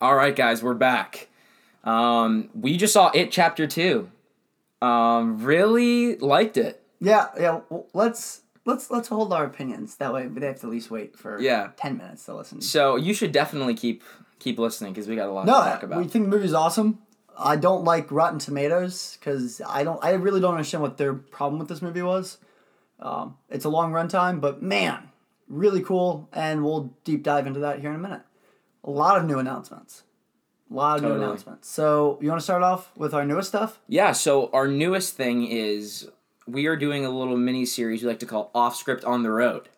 All right, guys, we're back. Um, we just saw it chapter two. Um, really liked it. Yeah, yeah. Well, let's let's let's hold our opinions. That way, they have to at least wait for Yeah. ten minutes to listen. So you should definitely keep keep listening because we got a lot No, to talk about. we think the movie's awesome. I don't like Rotten Tomatoes because I don't. I really don't understand what their problem with this movie was. Um, it's a long runtime, but man, really cool, and we'll deep dive into that here in a minute. A lot of new announcements. A lot of Totally. new announcements. So you want to start off with our newest stuff? Yeah, so our newest thing is we are doing a little mini series we like to call Off Script on the Road.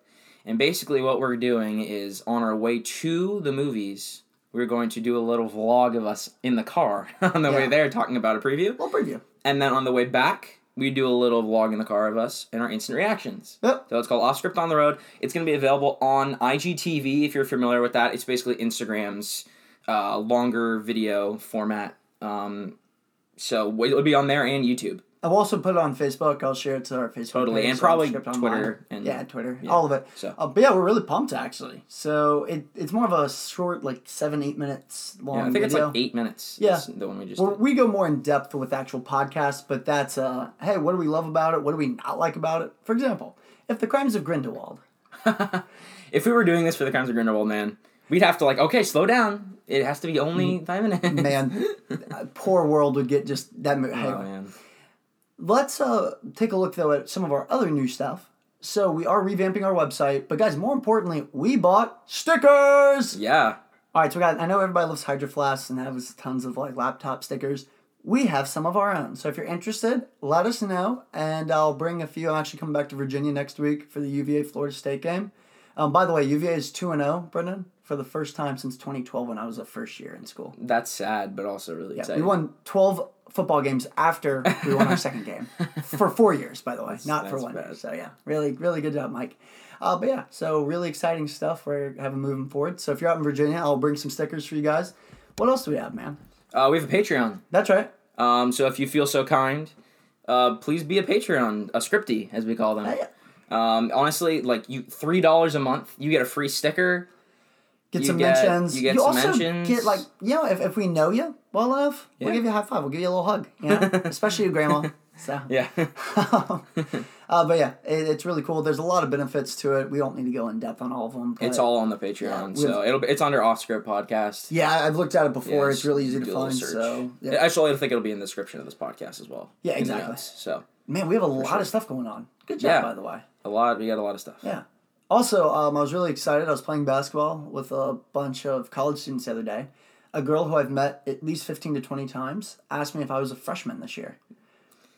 And basically, what we're doing is on our way to the movies, we're going to do a little vlog of us in the car on the way there talking about a preview. We'll preview. And then on the way back, we do a little vlog in the car of us and our instant reactions. Yep. So it's called Off Script on the Road. It's going to be available on IGTV if you're familiar with that. It's basically Instagram's uh, longer video format. Um, so it'll be on there and YouTube. I'll also put it on Facebook. I'll share it to our Facebook Totally, page, and so probably Twitter and- yeah, Twitter, yeah. all of it. So- uh, but yeah, we're really pumped actually. So it it's more of a short, like seven eight minutes long. Yeah, I think it's like eight minutes. Yeah. the one we just we go more in depth with actual podcasts, but that's uh, hey, what do we love about it? What do we not like about it? For example, if the crimes of Grindelwald, if we were doing this for the Crimes of Grindelwald, man, we'd have to like, okay, slow down. It has to be only five minutes. Man, uh, poor world would get just that. mo- oh man. Let's uh take a look though at some of our other new stuff. So we are revamping our website, but guys, more importantly, we bought stickers. Yeah. All right, so got. I know everybody loves Hydro Flasks and has tons of like laptop stickers. We have some of our own. So if you're interested, let us know, and I'll bring a few. I'm actually coming back to Virginia next week for the UVA Florida State game. Um, by the way, UVA is two and zero, Brendan, for the first time since 2012 when I was a first year in school. That's sad, but also really Yeah, exciting. we won 12 football games after we won our second game for four years, by the way, not for that's one year. So yeah, really, really good job, Mike. Uh, but yeah, so really exciting stuff we're having moving forward. So if you're out in Virginia, I'll bring some stickers for you guys. What else do we have, man? Uh, we have a Patreon. That's right. Um, so if you feel so kind, uh, please be a Patreon, a scripty as we call them. Um, honestly, like you, three dollars a month, you get a free sticker. Get You some get- mentions. you get some also mentions. get like you know if, if we know you well enough, Yeah. we'll give you a high five. We'll give you a little hug. You know, especially you, grandma. So. Yeah. uh, but yeah, it, it's really cool. There's a lot of benefits to it. We don't need to go in depth on all of them. it's all on the Patreon, we so it'll be, it's under Off Script Podcast. Yeah, I've looked at it before. Yeah, it's really easy to do a little find. So yeah. Actually, I think it'll be in the description of this podcast as well. Yeah, exactly. notes. So Man, we have a lot sure. of stuff going on. Good job, Yeah. by the way. a lot, we got a lot of stuff. Yeah. Also, um, I was really excited. I was playing basketball with a bunch of college students the other day. A girl who I've met at least 15 to 20 times asked me if I was a freshman this year.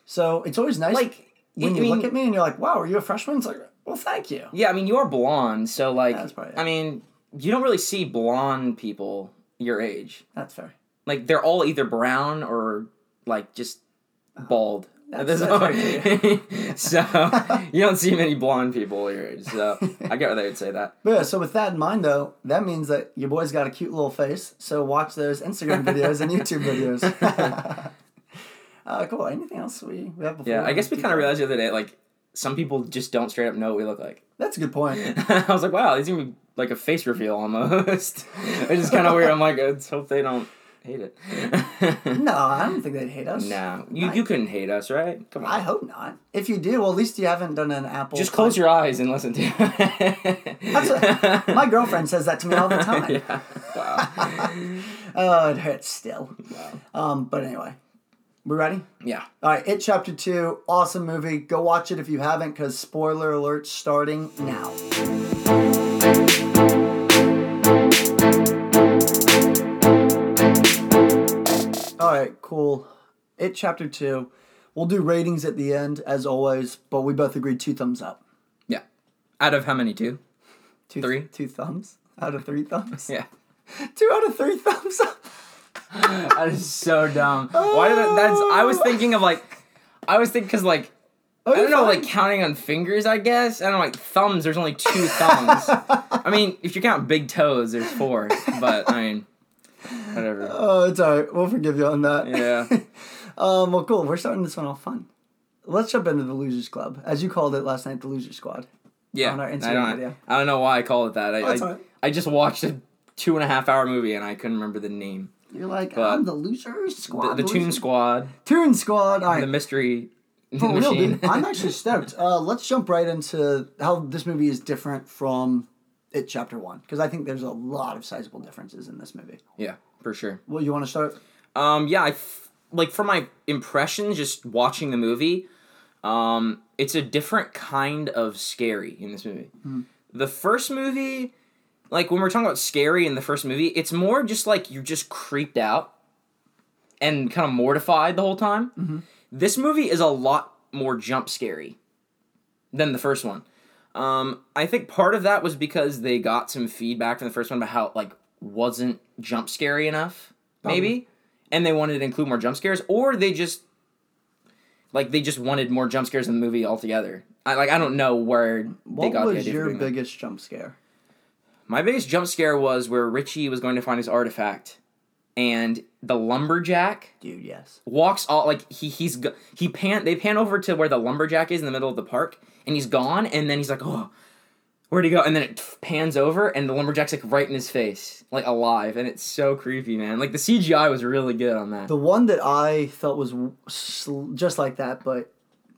So it's always nice Like when you mean, look at me and you're like, wow, are you a freshman? It's like, well, thank you. Yeah, I mean you are blonde, so like That's probably it. I mean you don't really see blonde people your age. That's fair. Like they're all either brown or like just bald. At this. That's- that's point. so you don't see many blonde people your age. So I get why they would say that. But yeah, so with that in mind, though, that means that your boy's got a cute little face. So watch those Instagram videos and YouTube videos. uh, cool. Anything else we, we have before? Yeah, I guess we kind of realized the other day like some people just don't straight up know what we look like. That's a good point. I was like, wow, these are like a face reveal almost. it's just kind of weird. I'm like, let's hope they don't hate it. No, I don't think they'd hate us. no, you, you couldn't hate us, right? Come on. I hope not. If you do, well, at least you haven't done an Apple. Just close your eyes and listen to it. That's my girlfriend says that to me all the time. yeah. Wow. Oh, it hurts still. wow. Um, but anyway, we ready? Yeah. All right, It Chapter Two, awesome movie. Go watch it if you haven't, because spoiler alert starting now. All right, cool. It Chapter Two. We'll do ratings at the end, as always, but we both agreed two thumbs up. Yeah. Out of how many? Two? Two, Three? Two thumbs out of three thumbs. Yeah. Two out of three thumbs up. That is so dumb. Why did that? That's. I was oh. thinking of like. I was thinking because like. Oh, I don't know, fine. like counting on fingers, I guess. I don't know, like thumbs. There's only two thumbs. I mean, if you count big toes, there's four. But I mean, whatever. Oh, it's all right. We'll forgive you on that. Yeah. Um, well, cool. We're starting this one off fun. Let's jump into the Losers Club, as you called it last night, the Loser Squad. Yeah. On our I Instagram don't. video. I don't know why I call it that. I. That's I, right. I just watched a two and a half hour movie, and I couldn't remember the name. You're like, But I'm the loser squad. The, the Toon loser." Squad, Toon Squad. All right. the mystery For real, dude. I'm actually stoked. Uh, let's jump right into how this movie is different from it chapter one because I think there's a lot of sizable differences in this movie. yeah, for sure. Well, you want to start? Um, yeah, I f- like for my impressions, just watching the movie. Um, it's a different kind of scary in this movie. The first movie, like when we're talking about scary in the first movie, it's more just like you're just creeped out and kind of mortified the whole time. This movie is a lot more jump scary than the first one. Um, I think part of that was because they got some feedback from the first one about how it, like wasn't jump scary enough, maybe, and they wanted to include more jump scares, or they just like they just wanted more jump scares in the movie altogether. I like I don't know where they What got the was idea for your doing that. biggest jump scare? My biggest jump scare was where Richie was going to find his artifact, and the lumberjack Dude, yes. walks all like he he's he pan they pan over to where the lumberjack is in the middle of the park, and he's gone, and then he's like, oh, where'd he go? And then it pans over, and the lumberjack's like right in his face, like alive, and it's so creepy, man. Like the CGI was really good on that. The one that I felt was just like that, but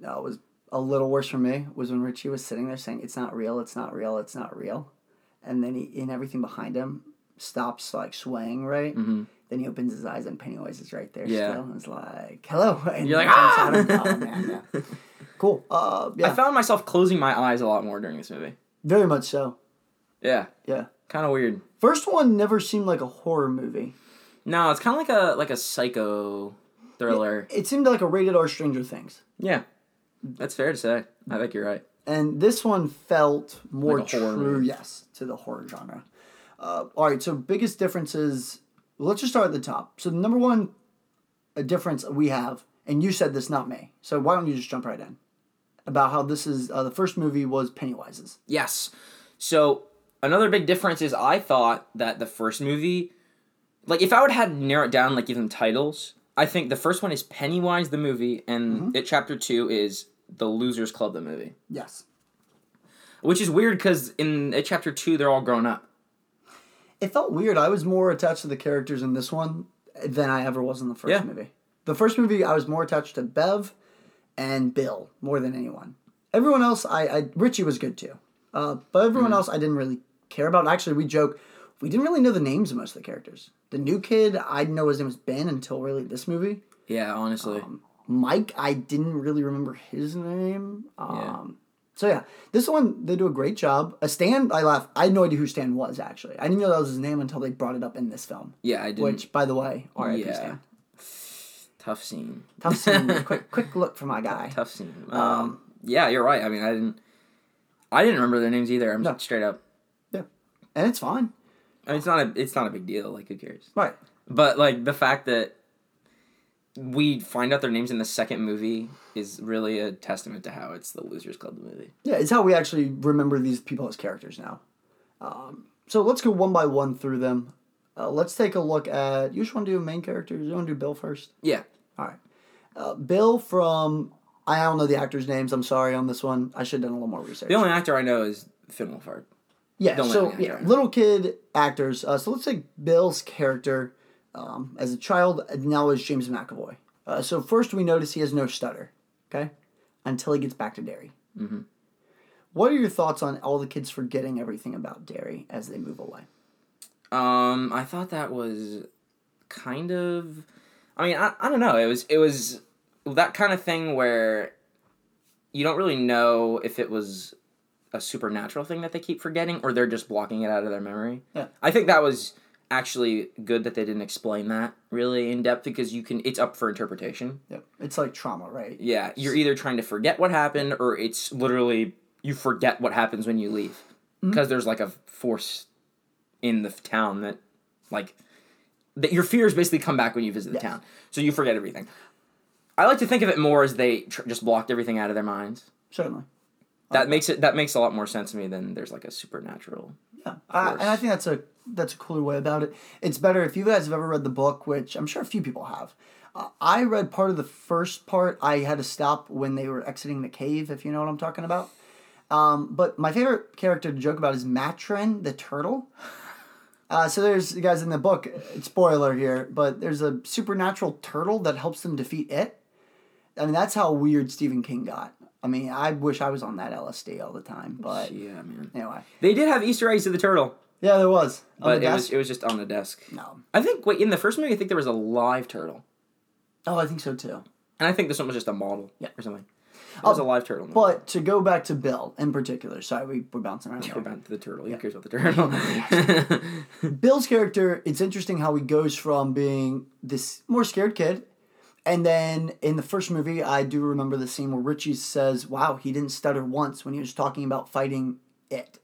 uh, was a little worse for me was when Richie was sitting there saying, "It's not real. It's not real. It's not real," and then he and everything behind him stops like swaying right. hmm Then he opens his eyes and Pennywise is right there Yeah. still. And it's like, "Hello," and You're like, "Ah!" out of- oh, man, yeah. Cool. Uh, yeah, I found myself closing my eyes a lot more during this movie. very much so. Yeah, Yeah. kind of weird. First one never seemed like a horror movie. No, it's kind of like a like a psycho thriller. It seemed like a rated R Stranger Things. Yeah, that's fair to say. I think you're right. and this one felt more Like true, movie. yes, to the horror genre. Uh, all right, so biggest differences. Let's just start at the top. So the number one difference we have, and you said this, not me. So why don't you just jump right in about how this is uh, the first movie was Pennywise's. Yes. So another big difference is I thought that the first movie, like if I would have had to narrow it down, like give them titles, I think the first one is Pennywise the movie, and it chapter two is the Losers Club the movie, Yes, which is weird because in chapter two they're all grown up. It felt weird. I was more attached to the characters in this one than I ever was in the first Yeah. movie. The first movie, I was more attached to Bev and Bill more than anyone. Everyone else, I, I Richie was good too, uh, but everyone else I didn't really care about. Actually, we joke we didn't really know the names of most of the characters. The new kid, I didn't know his name was Ben until really this movie. Yeah, honestly. Mike, I didn't really remember his name. Um, So yeah, this one they do a great job. A Stan, I laugh. I had no idea who Stan was actually. I didn't know that was his name until they brought it up in this film. yeah, I didn't. Which, by the way, R.I.P. Yeah. Stan. Tough scene. Tough scene. quick, quick look for my guy. Tough scene. Um, yeah, you're right. I mean, I didn't. I didn't remember their names either. I'm No. straight up. Yeah, and it's fine. I mean, it's not a. It's not a big deal. Like, who cares? Right. But like the fact that we find out their names in the second movie is really a testament to how it's the Losers Club movie. Yeah, it's how we actually remember these people as characters now. Um, so let's go one by one through them. Uh, let's take a look at. You just want to do main characters? You want to do Bill first? Yeah. All right. Uh, Bill from. I don't know the actors' names. I'm sorry on this one. I should have done a little more research. The only actor I know is Finn Wolfhard. Yeah, so yeah, little kid actors. Uh, so let's take Bill's character um, as a child, now as James McAvoy. Uh, so first we notice he has no stutter, okay, until he gets back to Derry. Mm-hmm. What are your thoughts on all the kids forgetting everything about Derry as they move away? Um, I thought that was kind of. I mean, I, I don't know. It was it was that kind of thing where you don't really know if it was a supernatural thing that they keep forgetting or they're just blocking it out of their memory. Yeah. I think that was actually good that they didn't explain that really in depth because you can it's up for interpretation. Yep, it's like trauma, right? Yeah, you're either trying to forget what happened or it's literally you forget what happens when you leave mm-hmm. because there's like a force in the town that like that your fears basically come back when you visit the Yes. town. So you forget everything. I like to think of it more as they tr- just blocked everything out of their minds. Certainly. That makes it that makes a lot more sense to me than there's like a supernatural. Yeah, I, and I think that's a that's a cooler way about it. It's better if you guys have ever read the book, which I'm sure a few people have. Uh, I read part of the first part. I had to stop when they were exiting the cave, if you know what I'm talking about. Um, but my favorite character to joke about is Maturin the turtle. Uh, so there's you guys in the book. It's spoiler here, but there's a supernatural turtle that helps them defeat it. I mean, that's how weird Stephen King got. I mean, I wish I was on that LSD all the time, but Yeah, man. anyway. They did have Easter eggs of the turtle, Yeah, there was. On but the it was desk? it was just on the desk. no. I think wait in the first movie I think there was a live turtle, Oh, I think so too. and I think this one was just a model Yeah. or something. It oh, was Oh, a live turtle. But to go back to Bill in particular, sorry, we, we're bouncing around. we're back to the turtle. Who Yeah. cares about the turtle? Bill's character, it's interesting how he goes from being this more scared kid, and then in the first movie, I do remember the scene where Richie says, "Wow, he didn't stutter once when he was talking about fighting it."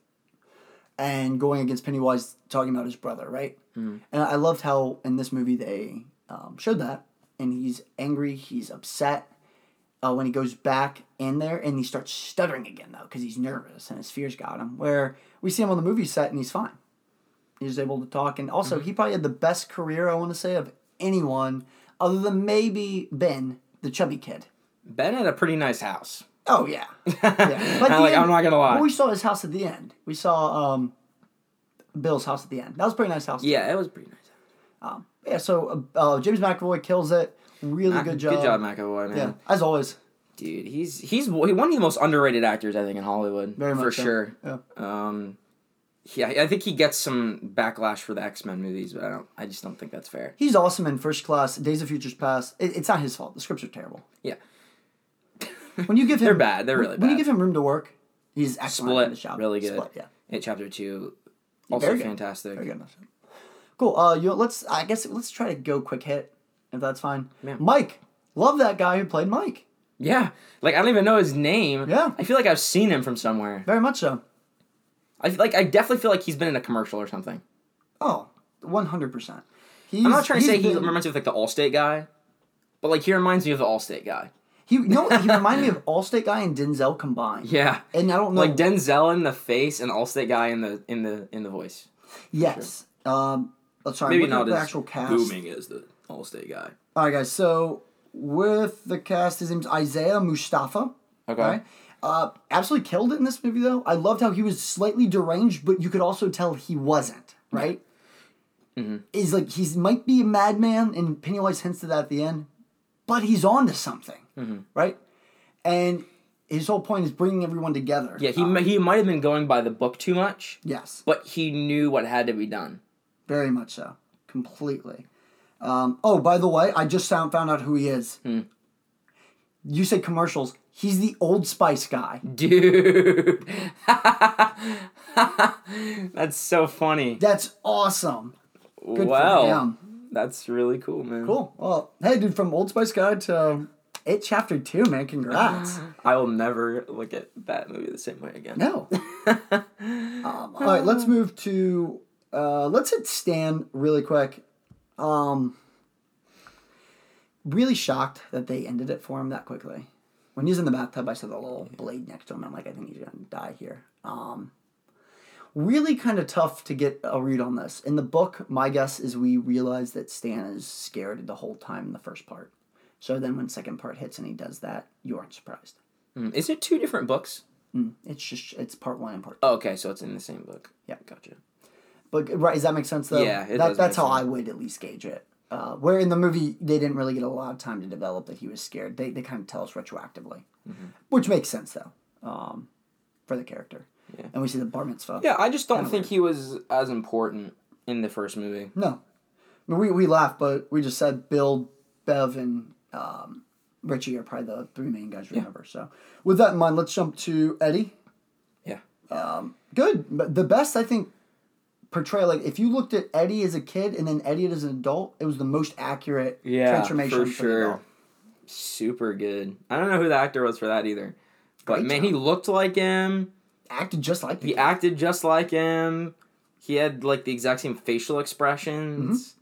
And going against Pennywise, talking about his brother, right? And I loved how in this movie they um, showed that, and he's angry, he's upset, uh, when he goes back in there and he starts stuttering again though because he's nervous and his fears got him. Where we see him on the movie set and he's fine. He's able to talk and also he probably had the best career I want to say of anyone other than maybe Ben, the chubby kid. ben had a pretty nice house. Oh yeah, yeah. I'm, like, end- I'm not gonna lie. we saw his house at the end. We saw um, Bill's house at the end. That was a pretty nice house. yeah, it was pretty nice. Um, yeah. So uh, uh, James McAvoy kills it. Really Ah, good job. Good job, McAvoy, man. Yeah, as always. Dude, he's he's one of the most underrated actors I think in Hollywood. Very for so. sure. Yeah. Um, yeah, I think he gets some backlash for the X Men movies, but I don't. I just don't think that's fair. He's awesome in First Class, Days of Futures Past. It, it's not his fault. The scripts are terrible. Yeah. When you give him, They're bad. They're really When you give him room to work, he's excellent Split, in the shop. really good. Split, yeah. In chapter two, also very good. fantastic. Very good. Cool. Uh, you know, let's. I guess let's try to go quick hit, if that's fine. Yeah. Mike, love that guy who played Mike. Yeah, like I don't even know his name. Yeah. I feel like I've seen him from somewhere. Very much so. I feel like I definitely feel like he's been in a commercial or something. Oh, one hundred percent. I'm not trying to say he reminds me of like the Allstate guy, but like he reminds me of the Allstate guy. He you know he reminded me of Allstate guy and Denzel combined. Yeah, And I don't know. like Denzel in the face and Allstate guy in the in the in the voice. yes. Um. Let's sorry. Maybe not the as actual cast. booming as the Allstate guy. All right, guys. So with the cast, his name's Isaiah Mustafa. Okay. Right? Uh, absolutely killed it in this movie, though. I loved how he was slightly deranged, but you could also tell he wasn't. Right? Mm-hmm. He's like he's might be a madman, and Pennywise hints to that at the end, but he's on to something, Mm-hmm. right? And his whole point is bringing everyone together. Yeah, he mi- he might have been going by the book too much, yes, but he knew what had to be done. very much so, completely. Um, oh, by the way, I just found found out who he is. Hmm. You say commercials. He's the Old Spice guy. Dude, that's so funny. That's awesome. Good wow, for him. that's really cool, man. Cool. Well, hey, dude, from Old Spice Guy to It Chapter 2, man, congrats. I will never look at that movie the same way again. no. um, all right, let's move to, uh, let's hit Stan really quick. Um, really shocked that they ended it for him that quickly. When he's in the bathtub, I saw the little blade next to him. I'm like, I think he's going to die here. Um, really kind of tough to get a read on this. In the book, my guess is we realize that Stan is scared the whole time in the first part. So then when second part hits and he does that, you aren't surprised. Mm, Is it two different books? Mm, it's just it's part one and part two. Oh, okay, so it's in the same book. Yeah. gotcha. But right, does that make sense though? Yeah, it that, does that's how I would at least gauge it. Uh, where in the movie they didn't really get a lot of time to develop that he was scared. They they kind of tell us retroactively, Mm-hmm. which makes sense though, um, for the character. Yeah. And we see the bar mitzvah. Yeah, I just don't think he was as important in the first movie. No, I mean, we we laugh, but we just said Bill, Bev, and um, Richie are probably the three main guys. Remember. So with that in mind, let's jump to Eddie. Yeah. Good, but the best I think portrayal. Like if you looked at Eddie as a kid and then Eddie as an adult, it was the most accurate Yeah, transformation for sure. Super good. I don't know who the actor was for that either. But Great man, job. he looked like him. Acted just like He acted just like him. He had like the exact same facial expressions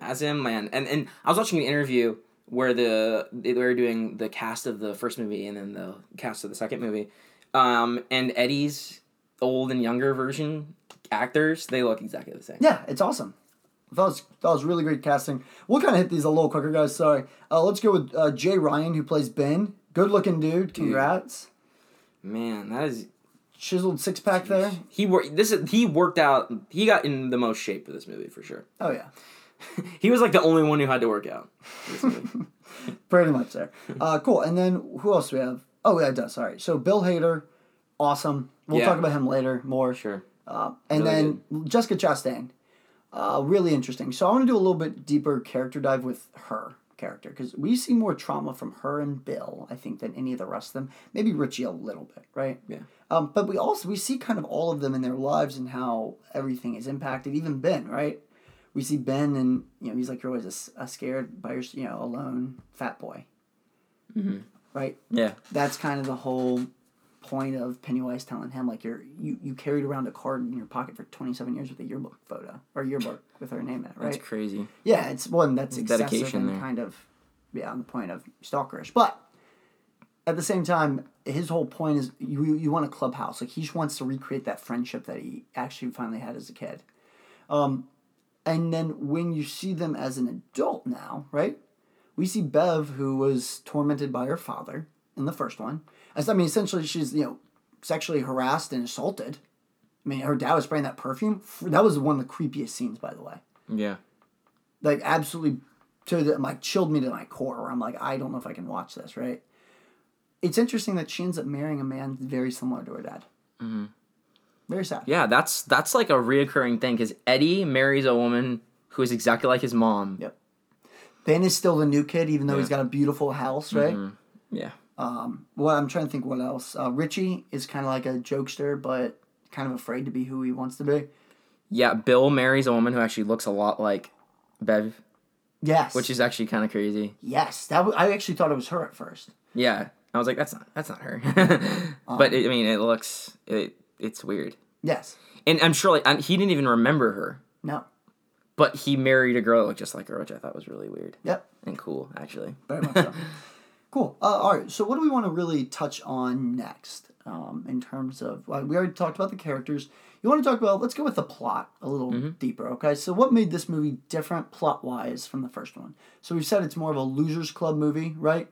Mm-hmm. as him, man. And and I was watching an interview where the they were doing the cast of the first movie and then the cast of the second movie. Um, and Eddie's old and younger version actors, they look exactly the same. Yeah, it's awesome. That was that was really great casting. We'll kind of hit these a little quicker, guys. Sorry. Uh, let's go with uh, Jay Ryan, who plays Ben. Good looking dude. Congrats. Man, that is chiseled six pack there. He worked. This is he worked out. He got in the most shape for this movie for sure. Oh yeah, He was like the only one who had to work out. for this movie. pretty much there. Uh, cool. And then who else do we have? Oh yeah, it does. Sorry. So Bill Hader, awesome. We'll Yeah. talk about him later more. sure. Uh, and Really then Jessica Chastain, uh, really interesting. So I want to do a little bit deeper character dive with her character because we see more trauma from her and Bill, I think, than any of the rest of them. Maybe Richie a little bit, right? Yeah. Um, but we also we see kind of all of them in their lives and how everything is impacted. Even Ben, right? We see Ben and you know he's like you're always a scared by your you know alone fat boy, Mhm. right? Yeah. that's kind of the whole point of Pennywise telling him like you're you, you carried around a card in your pocket for 27 years with a yearbook photo or yearbook with her name in it, right? That's crazy. yeah, it's one that's There's excessive dedication and there. kind of yeah on the point of stalkerish, but at the same time, his whole point is you you want a clubhouse like he just wants to recreate that friendship that he actually finally had as a kid, um, and then when you see them as an adult now, right? We see Bev, who was tormented by her father in the first one. As I mean, essentially, she's you know sexually harassed and assaulted. I mean, her dad was spraying that perfume. That was one of the creepiest scenes, by the way. Yeah. Like absolutely, to the like chilled me to my core. Where I'm like, I don't know if I can watch this. Right. It's interesting that she ends up marrying a man very similar to her dad. Mm-hmm. Very sad. Yeah. That's that's like a reoccurring thing because Eddie marries a woman who is exactly like his mom. Yep. Ben is still the new kid, even though he's got a beautiful house, right? Yeah. Um, Well, I'm trying to think what else. Uh, Richie is kind of like a jokester, but kind of afraid to be who he wants to be. Yeah. Bill marries a woman who actually looks a lot like Bev, Yes. which is actually kind of crazy. yes. That w- I actually thought it was her at first. Yeah. I was like, that's not that's not her. but it, I mean, it looks it it's weird. Yes. And I'm sure like and he didn't even remember her, No. but he married a girl that looked just like her, which I thought was really weird Yep. and cool actually. Very much so. cool. Uh, all right. So, what do we want to really touch on next? Um, in terms of, well, we already talked about the characters. You want to talk about? Let's go with the plot a little deeper. Okay. So, what made this movie different plot wise from the first one? So, we've said it's more of a losers club movie, right?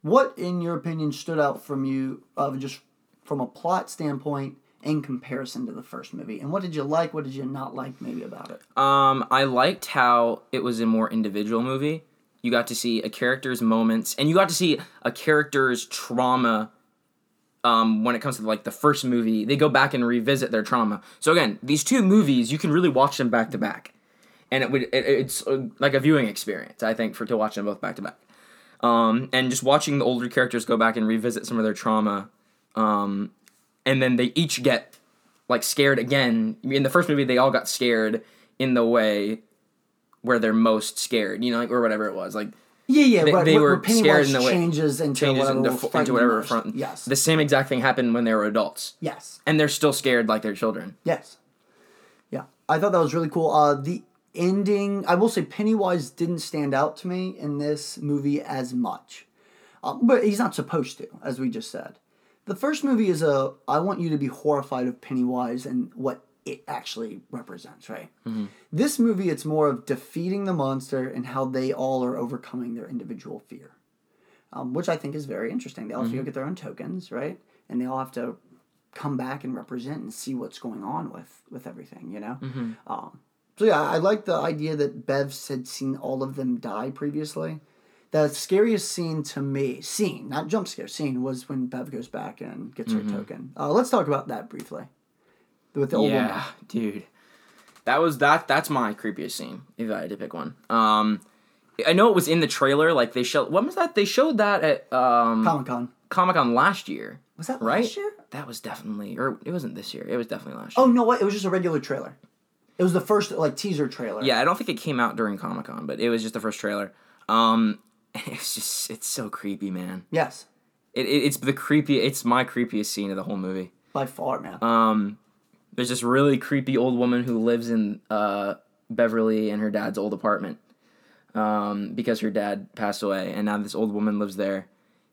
What, in your opinion, stood out from you of just from a plot standpoint in comparison to the first movie? And what did you like? What did you not like, maybe about it? Um, I liked how it was a more individual movie. You got to see a character's moments, and you got to see a character's trauma. Um, when it comes to like the first movie, they go back and revisit their trauma. So again, these two movies, you can really watch them back to back, and it would it, it's uh, like a viewing experience. I think for to watch them both back to back, um, and just watching the older characters go back and revisit some of their trauma, um, and then they each get like scared again. In the first movie, they all got scared in the way where they're most scared, you know, like, or whatever it was. Like Yeah, yeah. They- right. they were scared in the way- changes into changes whatever into, into whatever front. Yes. The same exact thing happened when they were adults, Yes. and they're still scared like they're children. Yes. Yeah. I thought that was really cool. Uh, the ending, I will say, Pennywise didn't stand out to me in this movie as much. Um, but he's not supposed to, as we just said. The first movie is a, I want you to be horrified of Pennywise and what it actually represents, right? This movie, it's more of defeating the monster and how they all are overcoming their individual fear. Um, which I think is very interesting. They all have to get their own tokens, right? And they all have to come back and represent and see what's going on with with everything, you know. Um, so yeah, I like the idea that Bev had seen all of them die previously. The scariest scene to me, scene, not jump scare, scene, was when Bev goes back and gets her token. Uh, let's talk about that briefly. With the old woman. yeah, dude, that was that. That's my creepiest scene. If I had to pick one, um, I know it was in the trailer. Like they showed. When was that? They showed that at um, Comic Con. Comic Con last year. Was that right? last year? That was definitely, or it wasn't this year. It was definitely last year. Oh no, what? It was just a regular trailer. It was the first like teaser trailer. Yeah, I don't think it came out during Comic Con, but it was just the first trailer. Um, it's just it's so creepy, man. Yes, It, it it's the creepy. It's my creepiest scene of the whole movie. by far, man. Um, there's this really creepy old woman who lives in uh Beverly and her dad's old apartment. Um, because her dad passed away, and now this old woman lives there,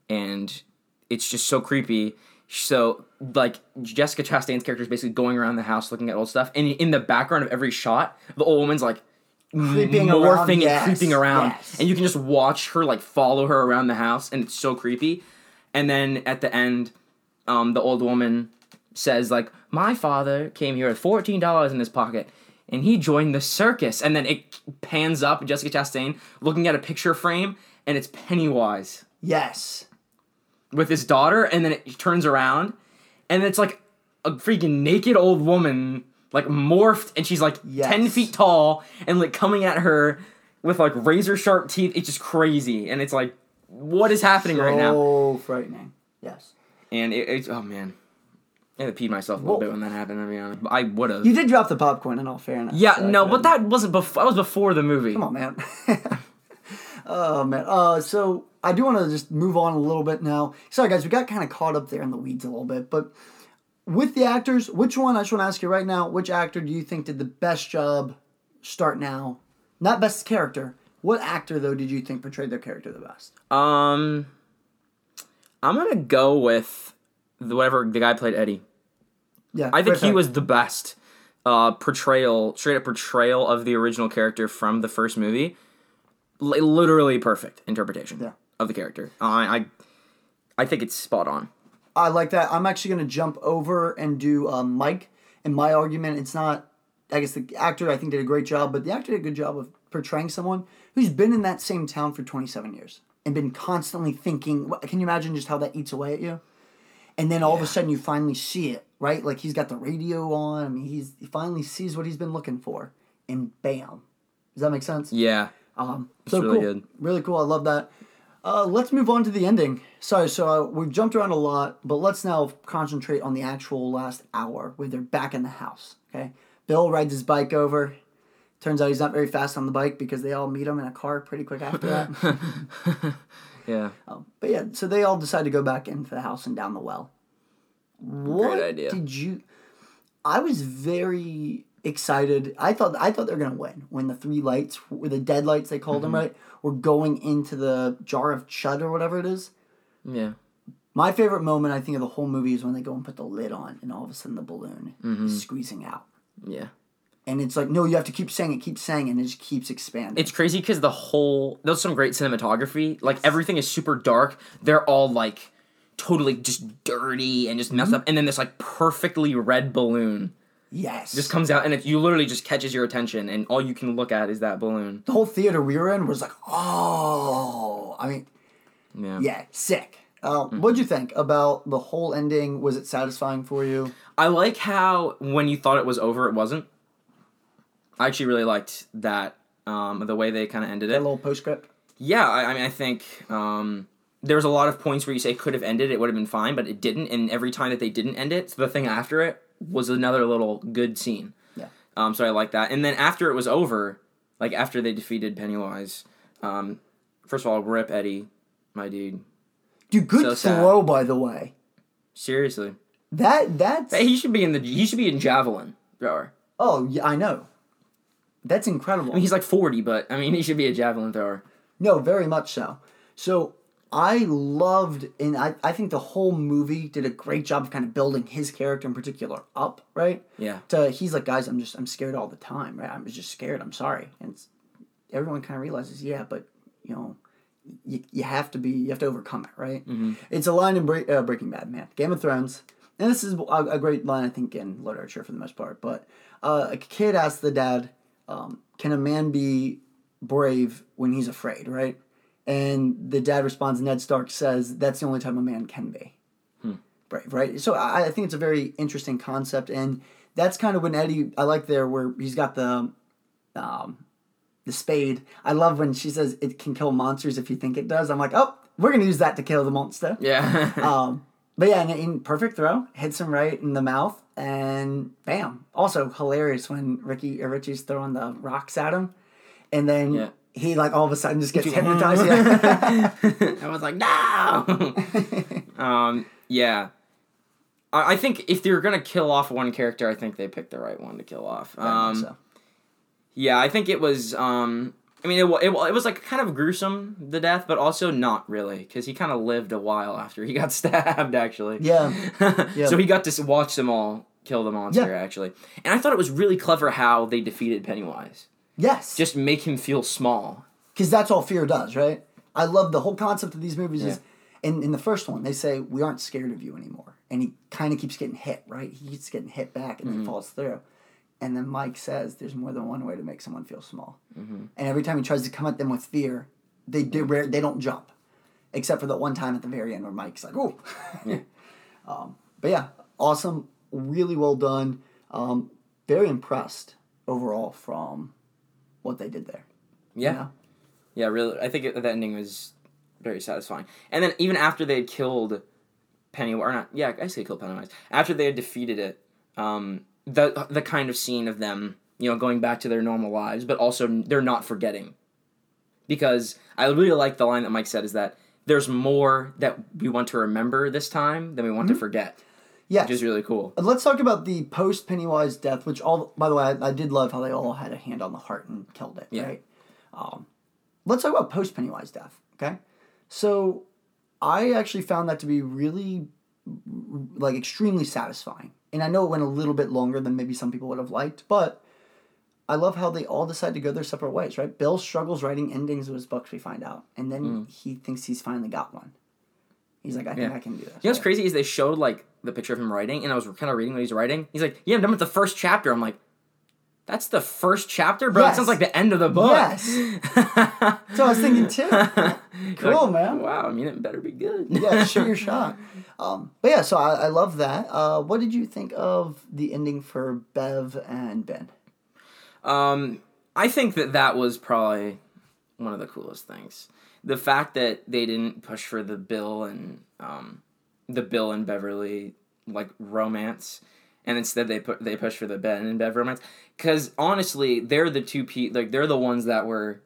and it's just so creepy. So like Jessica Chastain's character is basically going around the house looking at old stuff, and in the background of every shot, the old woman's like Creeping morphing around, and yes, creeping around, yes. and you can just watch her like follow her around the house, and it's so creepy. And then at the end, um, the old woman says like, "My father came here with fourteen dollars in his pocket." And he joined the circus, and then it pans up Jessica Chastain looking at a picture frame, and it's Pennywise Yes. with his daughter, and then it turns around, and it's like a freaking naked old woman, like morphed, and she's like Yes. ten feet tall, and like coming at her with like razor sharp teeth. It's just crazy, and it's like, what is happening right now? So frightening. Yes. And it, it's oh man, I had to pee myself a little Well- bit when that happened. Be honest, I would have. You did drop the popcorn in all fairness. Yeah, so no, but that wasn't before. That was before the movie. Come on, man. oh man. Uh, so I do want to just move on a little bit now. Sorry, guys, we got kind of caught up there in the weeds a little bit, but with the actors, which one? I just want to ask you right now. Which actor do you think did the best job? Start now. Not best character. What actor though did you think portrayed their character the best? Um, I'm gonna go with the, whatever the guy played Eddie. Yeah, I think he back. was the best uh, portrayal, straight up portrayal of the original character from the first movie. Li- literally perfect interpretation Yeah. of the character. I, I, I think it's spot on. I like that. I'm actually going to jump over and do um, Mike. In my argument, it's not. I guess the actor I think did a great job, but the actor did a good job of portraying someone who's been in that same town for 27 years and been constantly thinking. Can you imagine just how that eats away at you? And then all of a sudden you finally see it, right? Like he's got the radio on. I mean, he's he finally sees what he's been looking for, and bam. Does that make sense? Yeah, Um, so really cool. good. Really cool. I love that. Uh, let's move on to the ending. Sorry, so uh, we've jumped around a lot, but let's now concentrate on the actual last hour where they're back in the house. Okay. Bill rides his bike over. Turns out he's not very fast on the bike because they all meet him in a car pretty quick after that. yeah. um, but yeah, so they all decide to go back into the house and down the well. What idea. did you? I was very excited. I thought I thought they were gonna win when the three lights, with the dead lights they called them, Mm-hmm. right, were going into the jar of chud or whatever it is. Yeah. My favorite moment, I think, of the whole movie is when they go and put the lid on, and all of a sudden the balloon Mm-hmm. is squeezing out, Yeah. and it's like, no, you have to keep saying it, keep saying it, and it just keeps expanding. It's crazy because the whole there's some great cinematography. Like everything is super dark. They're all like totally just dirty and just messed Mm-hmm. up. And then this like perfectly red balloon yes, just comes out and it you literally just catches your attention and all you can look at is that balloon. the whole theater we were in was like, oh, I mean, Yeah. yeah, sick. Uh, Mm-hmm. What'd you think about the whole ending? Was it satisfying for you? I like how when you thought it was over, it wasn't. I actually really liked that um, the way they kind of ended That it. A little postscript. Yeah, I, I mean, I think um, there was a lot of points where you say could have ended, it would have been fine, but it didn't. And every time that they didn't end it, so the thing after it was another little good scene. Yeah. Um, so I like that. And then after it was over, like after they defeated Pennywise, um, first of all, rip Eddie, my dude. Dude, good So sad. throw, by the way. Seriously, That that's hey, he should be in the he should be in javelin thrower. oh yeah, I know. That's incredible. I mean, he's like forty, but I mean, he should be a javelin thrower. No, very much so. So I loved, and I, I think the whole movie did a great job of kind of building his character in particular up, right? Yeah. To he's like, guys, I'm just I'm scared all the time, right? I'm just scared. I'm sorry, and it's, everyone kind of realizes, yeah, but you know, you, you have to be you have to overcome it, right? Mm-hmm. It's a line in Break, uh, Breaking Bad, man, Game of Thrones, and this is a, a great line I think in literature for the most part. But uh, a kid asks the dad, um, "Can a man be brave when he's afraid?" Right? And the dad responds, Ned Stark says, "That's the only time a man can be." brave, right? So I, I think it's a very interesting concept, and that's kind of when Eddie. I like there where he's got the, um, the spade. I love when she says it can kill monsters if you think it does. I'm like, oh, we're gonna use that to kill the monster. Yeah. Um, but yeah, in, perfect throw, hits him right in the mouth, and bam. Also hilarious when Ricky or Richie's throwing the rocks at him, and then. Yeah. He like all of a sudden just gets hypnotized. Yeah. I was like, no. um, yeah. I, I think if they're gonna kill off one character, I think they picked the right one to kill off. Um, so. Yeah, I think it was. Um, I mean, it, it, it was like kind of gruesome the death, but also not really because he kind of lived a while after he got stabbed. Actually, Yeah. Yeah. so he got to watch them all kill the monster. Yeah. Actually, and I thought it was really clever how they defeated Pennywise. Yes. Just make him feel small. because that's all fear does, right? I love the whole concept of these movies is in in the first one they say we aren't scared of you anymore, and he kind of keeps getting hit. Right, he keeps getting hit back and then falls through. And then Mike says, "There's more than one way to make someone feel small." And every time he tries to come at them with fear, they do rare, they don't jump, except for that one time at the very end where Mike's like, "Oh." um, but yeah, awesome, really well done. Um, very impressed overall from what they did there. Yeah. you know? Yeah, really. I think it, the ending was very satisfying. And then even after they had killed Pennywise, or not, yeah, I say killed Pennywise. After they had defeated it, um, the the kind of scene of them, you know, going back to their normal lives, but also they're not forgetting. Because I really like the line that Mike said is that there's more that we want to remember this time than we want to forget, Yes. which is really cool. And let's talk about the post Pennywise death, which all by the way, I, I did love how they all had a hand on the heart and killed it. Yeah. Right. Um, let's talk about post Pennywise death. Okay. So, I actually found that to be really, like, extremely satisfying, and I know it went a little bit longer than maybe some people would have liked, but I love how they all decide to go their separate ways. Right. Bill struggles writing endings of his books. We find out, and then he thinks he's finally got one. He's like, I think Yeah. I can do this. You know what's crazy is they showed like the picture of him writing, and I was kind of reading what he's writing. He's like, "Yeah, I'm done with the first chapter." I'm like, "That's the first chapter, bro. That sounds like the end of the book." Yes. So I was thinking too. Cool, Like, man. Wow, I mean, it better be good. yeah, shoot your shot. Um, but yeah, so I, I love that. Uh, what did you think of the ending for Bev and Ben? Um, I think that that was probably one of the coolest things. The fact that they didn't push for the Bill and um, the Bill and Beverly like romance, and instead they put they push for the Ben and Bev romance. Because honestly, they're the two pe like they're the ones that were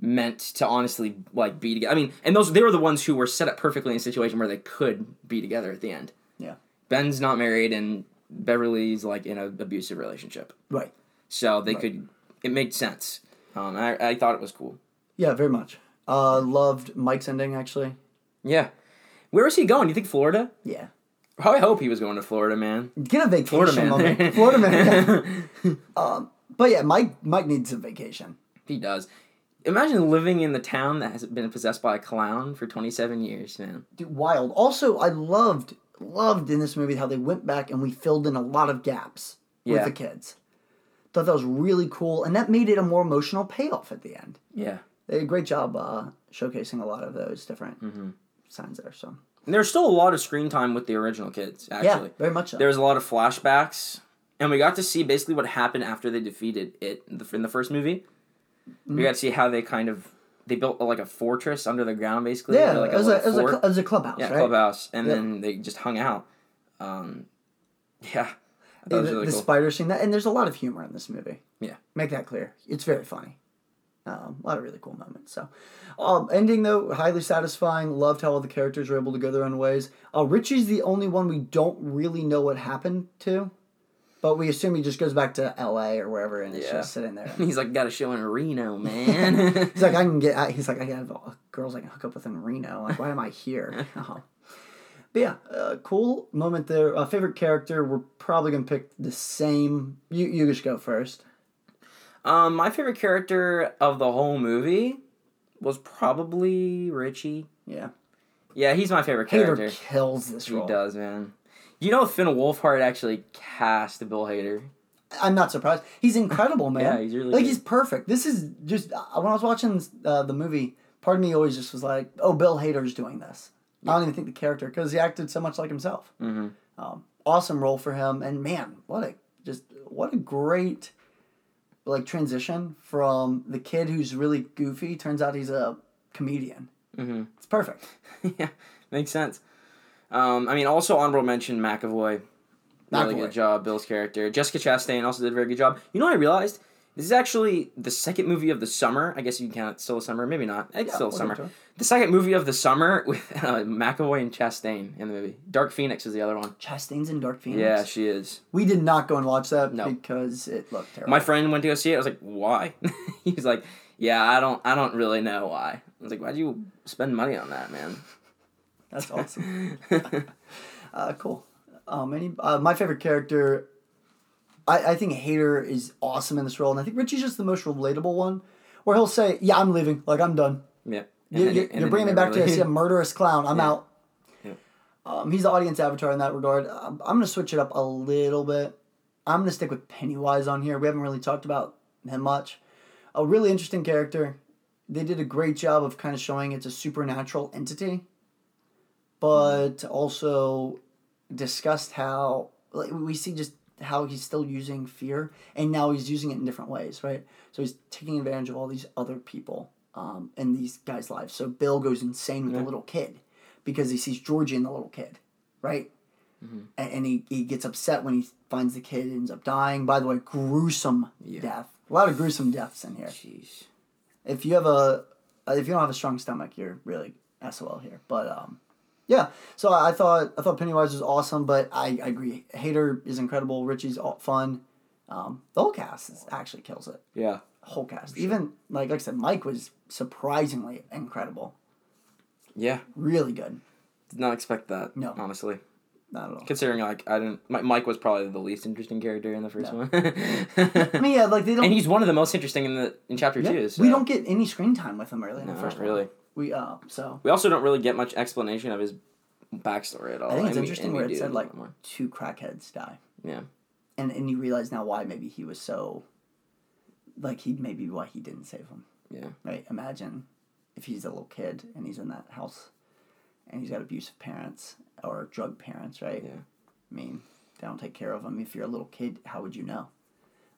meant to honestly like be together. I mean, and those they were the ones who were set up perfectly in a situation where they could be together at the end. Yeah. Ben's not married, and Beverly's like in an abusive relationship Right. so they could it made sense um, I, I thought it was cool Yeah, very much. Uh, loved Mike's ending actually. yeah where was he going you think florida Yeah. i hope he was going to florida man Get a vacation, florida man. Florida man. yeah. um, but yeah, Mike Mike needs a vacation. he does imagine living in the town that has been possessed by a clown for 27 years man Dude, wild. Also, I loved loved in this movie how they went back and we filled in a lot of gaps with the kids. Thought that was really cool, and that made it a more emotional payoff at the end. yeah They did a great job uh, showcasing a lot of those different Mm-hmm. Signs there. So and there's still a lot of screen time with the original kids Actually, yeah, very much so. there was a lot of flashbacks and we got to see basically what happened after they defeated it in the, in the first movie Mm-hmm. we got to see how they kind of they built like a fortress under the ground basically yeah, like it was a, it was a, it was a clubhouse, yeah right? clubhouse and then they just hung out um yeah The, really the cool. spider scene, that, and there's a lot of humor in this movie. Yeah. make that clear. It's very funny. Um, a lot of really cool moments. So, um, ending though highly satisfying. Loved how all the characters were able to go their own ways. Uh, Richie's the only one we don't really know what happened to, but we assume he just goes back to L.A. or wherever and is Yeah. just sitting there. he's like got a show in Reno man He's like, I can get. He's like, I have girls I can hook up with in Reno. Like, why am I here? Uh-huh. But yeah, uh, cool moment there. Uh, favorite character? We're probably gonna pick the same. You you just go first. Um my favorite character of the whole movie was probably Richie Yeah, yeah he's my favorite Hader character kills this role. he does man you know Finn Wolfhard actually cast Bill Hader I'm not surprised. He's incredible, man. Yeah, he's really like good. he's perfect. This is just uh, when I was watching uh, the movie. Part of me always just was like, "Oh, Bill Hader's doing this." I don't even think the character because he acted so much like himself. mm-hmm. Um, awesome role for him, and man, what a just what a great like transition from the kid who's really goofy. Turns out he's a comedian. Mm-hmm. It's perfect. yeah, makes sense. Um, I mean, also honorable mention McAvoy. Really McAvoy. good job, Bill's character. Jessica Chastain also did a very good job. You know what I realized? This is actually the second movie of the summer. I guess you can count it still a summer, maybe not. It's Yeah, still we'll summer. get to it. The second movie of the summer with uh, McAvoy and Chastain in the movie. Dark Phoenix is the other one. Chastain's in Dark Phoenix. Yeah, she is. we did not go and watch that No. because it looked terrible. My friend went to go see it. I was like, "Why?" he was like, "Yeah, I don't, I don't really know why." I was like, "Why'd you spend money on that, man?" That's awesome. uh, cool. Um, any uh, my favorite character. I, I think Hader is awesome in this role, and I think Richie's just the most relatable one, where he'll say, "Yeah, I'm leaving. Like I'm done." yeah. You, then- you, bringing me back to see a murderous clown. I'm Yeah. out. Yeah. Um, he's the audience avatar in that regard. Um, I'm going to switch it up a little bit. I'm going to stick with Pennywise on here. We haven't really talked about him much. A really interesting character. They did a great job of kind of showing it's a supernatural entity, but also discussed how like, we see just how he's still using fear and now he's using it in different ways, right? So he's taking advantage of all these other people um, in these guys' lives. So Bill goes insane with the little kid because he sees Georgie and the little kid, right? Mhm. And, and he, he gets upset when he finds the kid ends up dying. By the way, gruesome Yeah. death. A lot of gruesome deaths in here. Jeez. If you have a if you don't have a strong stomach, you're really SOL here. But um, yeah. So I thought I thought Pennywise was awesome, but I, I agree. Hader is incredible. Richie's all fun. Um, the whole cast is, actually kills it. Yeah. whole cast. Even like like I said, Mike was surprisingly incredible. Yeah. Really good. Did not expect that. No. Honestly. Not at all. Considering like I didn't Mi- Mike was probably the least interesting character in the first No. one. I mean, yeah, like they don't. and he's one of the most interesting in the in chapter yeah, two. So. We don't get any screen time with him really in No, the first one. We uh so We also don't really get much explanation of his backstory at all. I think it's and interesting we where it said like more. two crackheads die. Yeah. and and you realize now why maybe he was so like he maybe why he didn't save him Yeah. right imagine if he's a little kid and he's in that house and he's got abusive parents or drug parents right Yeah. i mean they don't take care of him if you're a little kid how would you know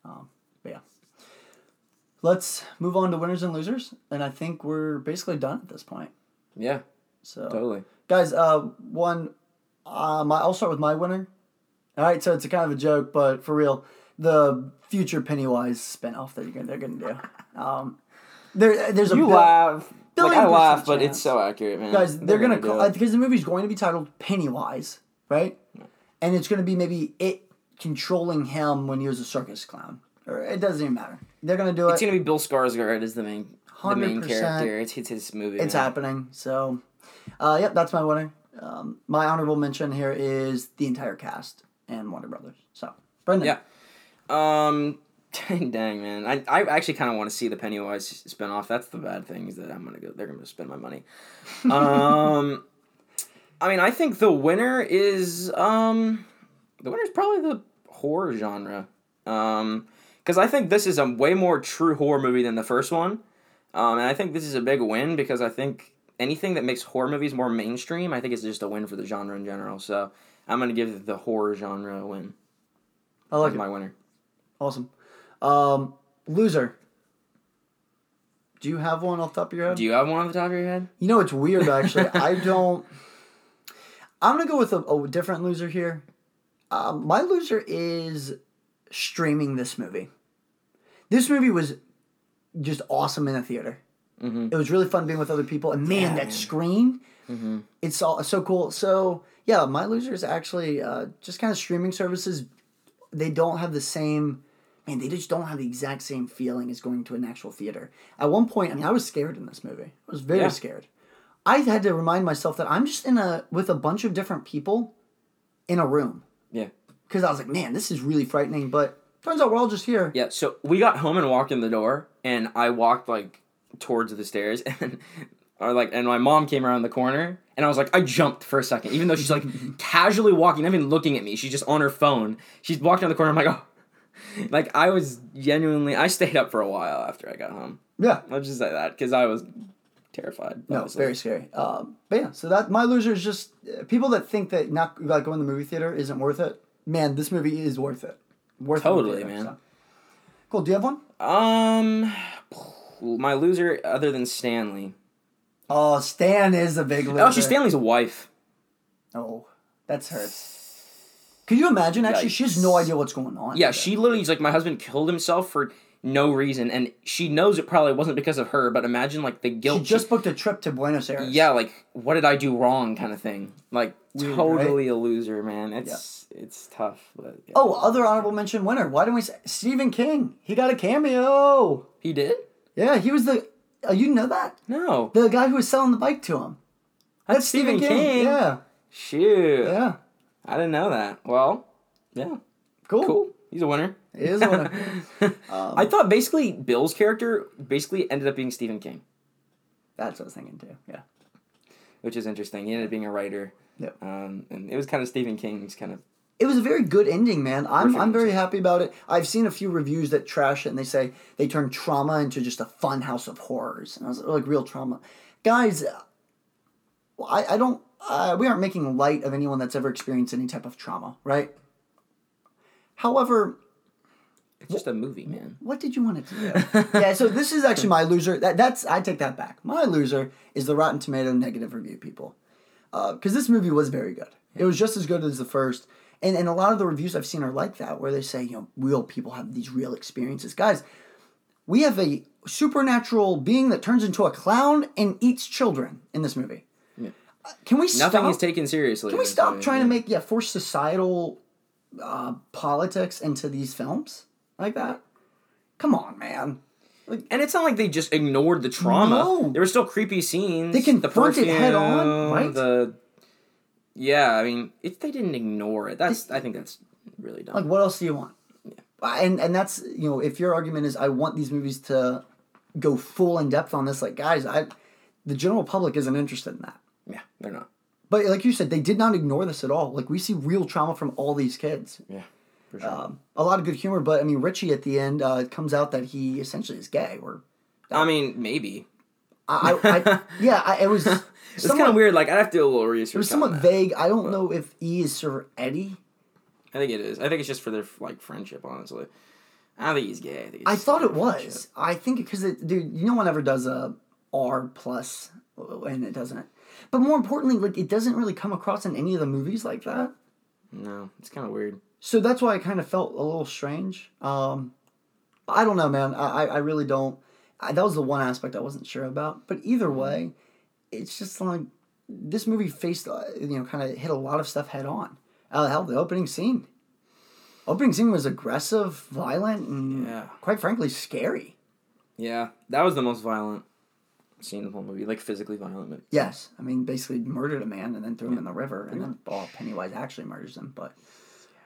um, but yeah let's move on to winners and losers and i think we're basically done at this point Yeah. so Totally. guys uh one uh my i'll start with my winner all right so it's a kind of a joke but for real the future pennywise spinoff that you're gonna, they're gonna do um there there's a You laugh. Like I laugh, percent but it's so accurate, man. guys they're, gonna, do call because the movie's going to be titled pennywise right and it's gonna be maybe it controlling him when he was a circus clown it doesn't even matter they're gonna do it It's gonna be Bill Skarsgård as the main the main 100%. character. It's, it's his movie. It's man. happening. So, uh, yep, that's my winner. Um, my honorable mention here is the entire cast and Warner Brothers. So, Brendan. Yeah. Um, dang man, I, I actually kind of want to see the Pennywise spinoff. That's the bad thing is that I'm gonna go. They're gonna spend my money. Um, I mean, I think the winner is um, the winner is probably the horror genre. Um, because I think this is a way more true horror movie than the first one. Um, and I think this is a big win because I think anything that makes horror movies more mainstream, I think is just a win for the genre in general. So I'm gonna give the horror genre a win. I like it. my winner. Awesome. Um, loser. Do you have one off the top of your head? Do you have one on the top of your head? You know, it's weird actually. I don't. I'm gonna go with a, a different loser here. Um, my loser is streaming this movie. This movie was just awesome in a theater. Mm-hmm. It was really fun being with other people, and man, Yeah, that screen, Mm-hmm. it's all so cool. So yeah, my loser is actually uh, just kind of streaming services. They don't have the same. Man, they just don't have the exact same feeling as going to an actual theater. At one point, I mean, I was scared in this movie. I was very Yeah. scared. I had to remind myself that I'm just in a with a bunch of different people in a room. Because I was like, man, this is really frightening. But turns out we're all just here. Yeah. So we got home and walked in the door, and I walked like towards the stairs, and or like, and my mom came around the corner, and I was like, I jumped for a second, even though she's like casually walking, not even looking at me. She's just on her phone. She's walked around the corner. I'm like, oh. Like I was genuinely, I stayed up for a while after I got home. Yeah. I'll just say that because I was terrified. No, honestly. very scary. Um, but yeah, so that my loser is just uh, people that think that not like going to the movie theater isn't worth it. Man, this movie is worth it. Worth Totally, theater, man. so. Cool. Do you have one? Um, my loser other than Stanley. Oh, Stan is a big loser. Oh, she's Stanley's wife. Oh, that's her. Could you imagine? Actually, she has no idea what's going on. Yeah, she literally is like, my husband killed himself for no reason, and she knows it probably wasn't because of her. But imagine like the guilt. She just booked a trip to Buenos Aires. yeah, like what did I do wrong, kind of thing. Like Weird, totally a loser, man. It's it's tough, but yeah. Oh, other honorable mention winner. Why didn't we say Stephen King? He got a cameo. he did. Yeah, he was the. Uh, you know that No, the guy who was selling the bike to him. that's Stephen King. Yeah, Shoot, yeah. I didn't know that. Well, yeah, Cool. cool. He's a winner. He is a winner. Um, I thought basically Bill's character basically ended up being Stephen King. That's what I was thinking too. Yeah. which is interesting. He ended up being a writer. Yep. Um, and it was kind of Stephen King's kind of. It was a very good ending, man. I'm, I'm very happy about it. I've seen a few reviews that trash it and they say they turn trauma into just a fun house of horrors. And I was like, real trauma. Guys, I, I don't, uh, we aren't making light of anyone that's ever experienced any type of trauma, right? However, It's just a movie, man. what did you want it to do? yeah, so this is actually my loser. That that's I take that back. My loser is the Rotten Tomato negative review people, because this movie was very good. It was just as good as the first, and and a lot of the reviews I've seen are like that, where they say you know real people have these real experiences. Guys, we have a supernatural being that turns into a clown and eats children in this movie. Yeah. Uh, Can we stop? Nothing is taken seriously. Can we stop movie, trying yeah. to make yeah force societal uh, politics into these films like that? Come on, man. And it's not like they just ignored the trauma. No. There were still creepy scenes. They can the it head on, perfume, right? The yeah, I mean, if they didn't ignore it, that's I think that's really dumb. Like, what else do you want? And and that's you know, if your argument is I want these movies to go full in depth on this, like guys, I the general public isn't interested in that. yeah, they're not. But like you said, they did not ignore this at all. Like we see real trauma from all these kids. Yeah, for sure. Um, a lot of good humor, but I mean, Richie at the end, uh, it comes out that he essentially is gay. Or I mean, maybe. I, I, I yeah, I, it was. It's kind of weird. Like I'd have to do a little research. It was somewhat vague. I don't know if E is Sir Eddie. I think it is. I think it's just for their like friendship. Honestly, I don't think he's gay. I, think I thought it was. friendship. I think because it, dude, you no one ever does a R plus, and it doesn't. But more importantly, like it doesn't really come across in any of the movies like that. No, it's kind of weird. So that's why I kind of felt a little strange. Um, I don't know, man. I I- really don't. I, that was the one aspect I wasn't sure about. But either way, it's just like this movie faced, uh, you know, kind of hit a lot of stuff head on. Uh, hell, the opening scene. Opening scene was aggressive, violent, and Yeah. quite frankly, scary. Yeah, that was the most violent scene of the whole movie. Like physically violent. But Yes, I mean basically murdered a man and then threw him in the river, and then oh, Pennywise actually murders him. But,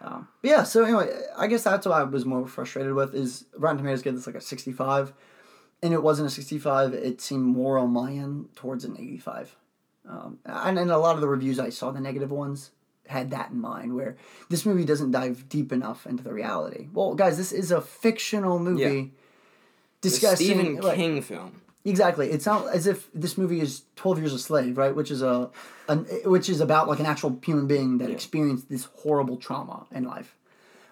um, but yeah, so anyway, I guess that's what I was more frustrated with is Rotten Tomatoes gave this like a sixty-five, and it wasn't a sixty-five. It seemed more on my end towards an eighty-five, um, and and a lot of the reviews I saw, the negative ones, had that in mind, where this movie doesn't dive deep enough into the reality. Well, guys, this is a fictional movie. Yeah. Discussing Stephen like- King film. Exactly. It's not as if this movie is Twelve Years a Slave, right? Which is a, an, which is about like an actual human being that experienced this horrible trauma in life.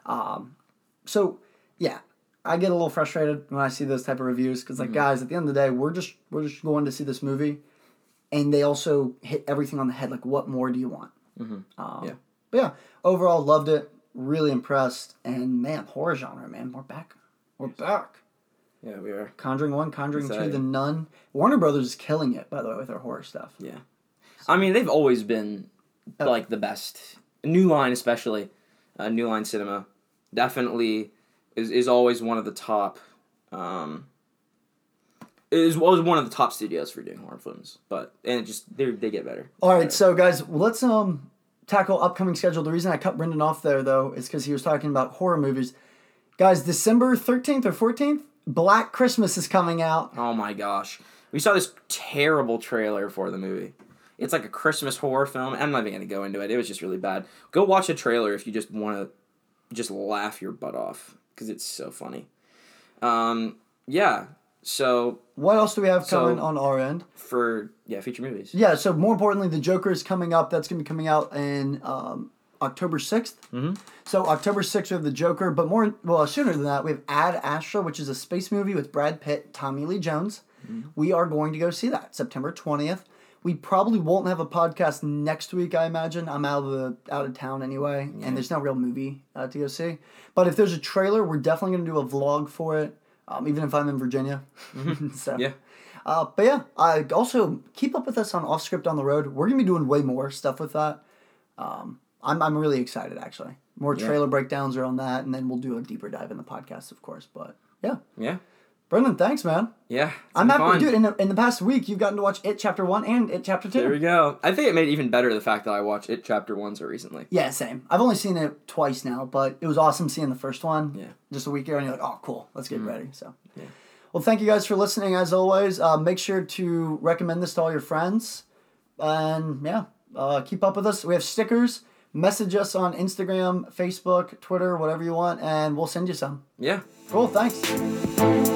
Um, so yeah, I get a little frustrated when I see those type of reviews because like guys, at the end of the day, we're just we're just going to see this movie, and they also hit everything on the head. Like, what more do you want? Um, Yeah. But yeah, overall loved it. Really impressed, and man, horror genre, man, we're back. We're back. Yeah, we are. Conjuring One, Conjuring Two, The Nun. Warner Brothers is killing it, by the way, with their horror stuff. Yeah. I mean, they've always been Oh. like the best. New Line, especially, uh, New Line Cinema, definitely is is always one of the top. Um, is was one of the top studios for doing horror films, but and it just they they get better. All right, so guys, let's um tackle upcoming schedule. The reason I cut Brendan off there though is because he was talking about horror movies. Guys, December thirteenth or fourteenth, Black Christmas is coming out. Oh my gosh, we saw this terrible trailer for the movie. It's like a Christmas horror film. I'm not even gonna go into it. It was just really bad. Go watch a trailer if you just want to just laugh your butt off because it's so funny. Um, yeah. So What else do we have So- coming on our end? for yeah feature movies. Yeah, so more importantly, the Joker is coming up. That's going to be coming out in um, October 6th. Mm-hmm. So October 6th, we have the Joker, but more, well, sooner than that, we have Ad Astra, which is a space movie with Brad Pitt, Tommy Lee Jones. We are going to go see that September 20th. We probably won't have a podcast next week, I imagine. I'm out of the out of town anyway, and there's no real movie uh, to go see. But if there's a trailer, we're definitely going to do a vlog for it, um, even if I'm in Virginia. so, Yeah. uh, but yeah, I also keep up with us on Off Script on the Road. We're gonna be doing way more stuff with that. Um, I'm I'm really excited actually. More trailer breakdowns around that, and then we'll do a deeper dive in the podcast, of course. But yeah, Yeah. Brendan, thanks, man. Yeah. I'm been happy, fun. dude. In the, in the past week, you've gotten to watch It Chapter One and It Chapter Two. There we go. I think it made it even better the fact that I watched it chapter one so recently. Yeah, same. I've only seen it twice now, but it was awesome seeing the first one. Yeah. Just a week ago, and you're like, oh, cool, let's get ready. So, Yeah. Well, thank you guys for listening as always. Uh, make sure to recommend this to all your friends. And yeah, uh, keep up with us. We have stickers. Message us on Instagram, Facebook, Twitter, whatever you want, and we'll send you some. Yeah. Cool, thanks.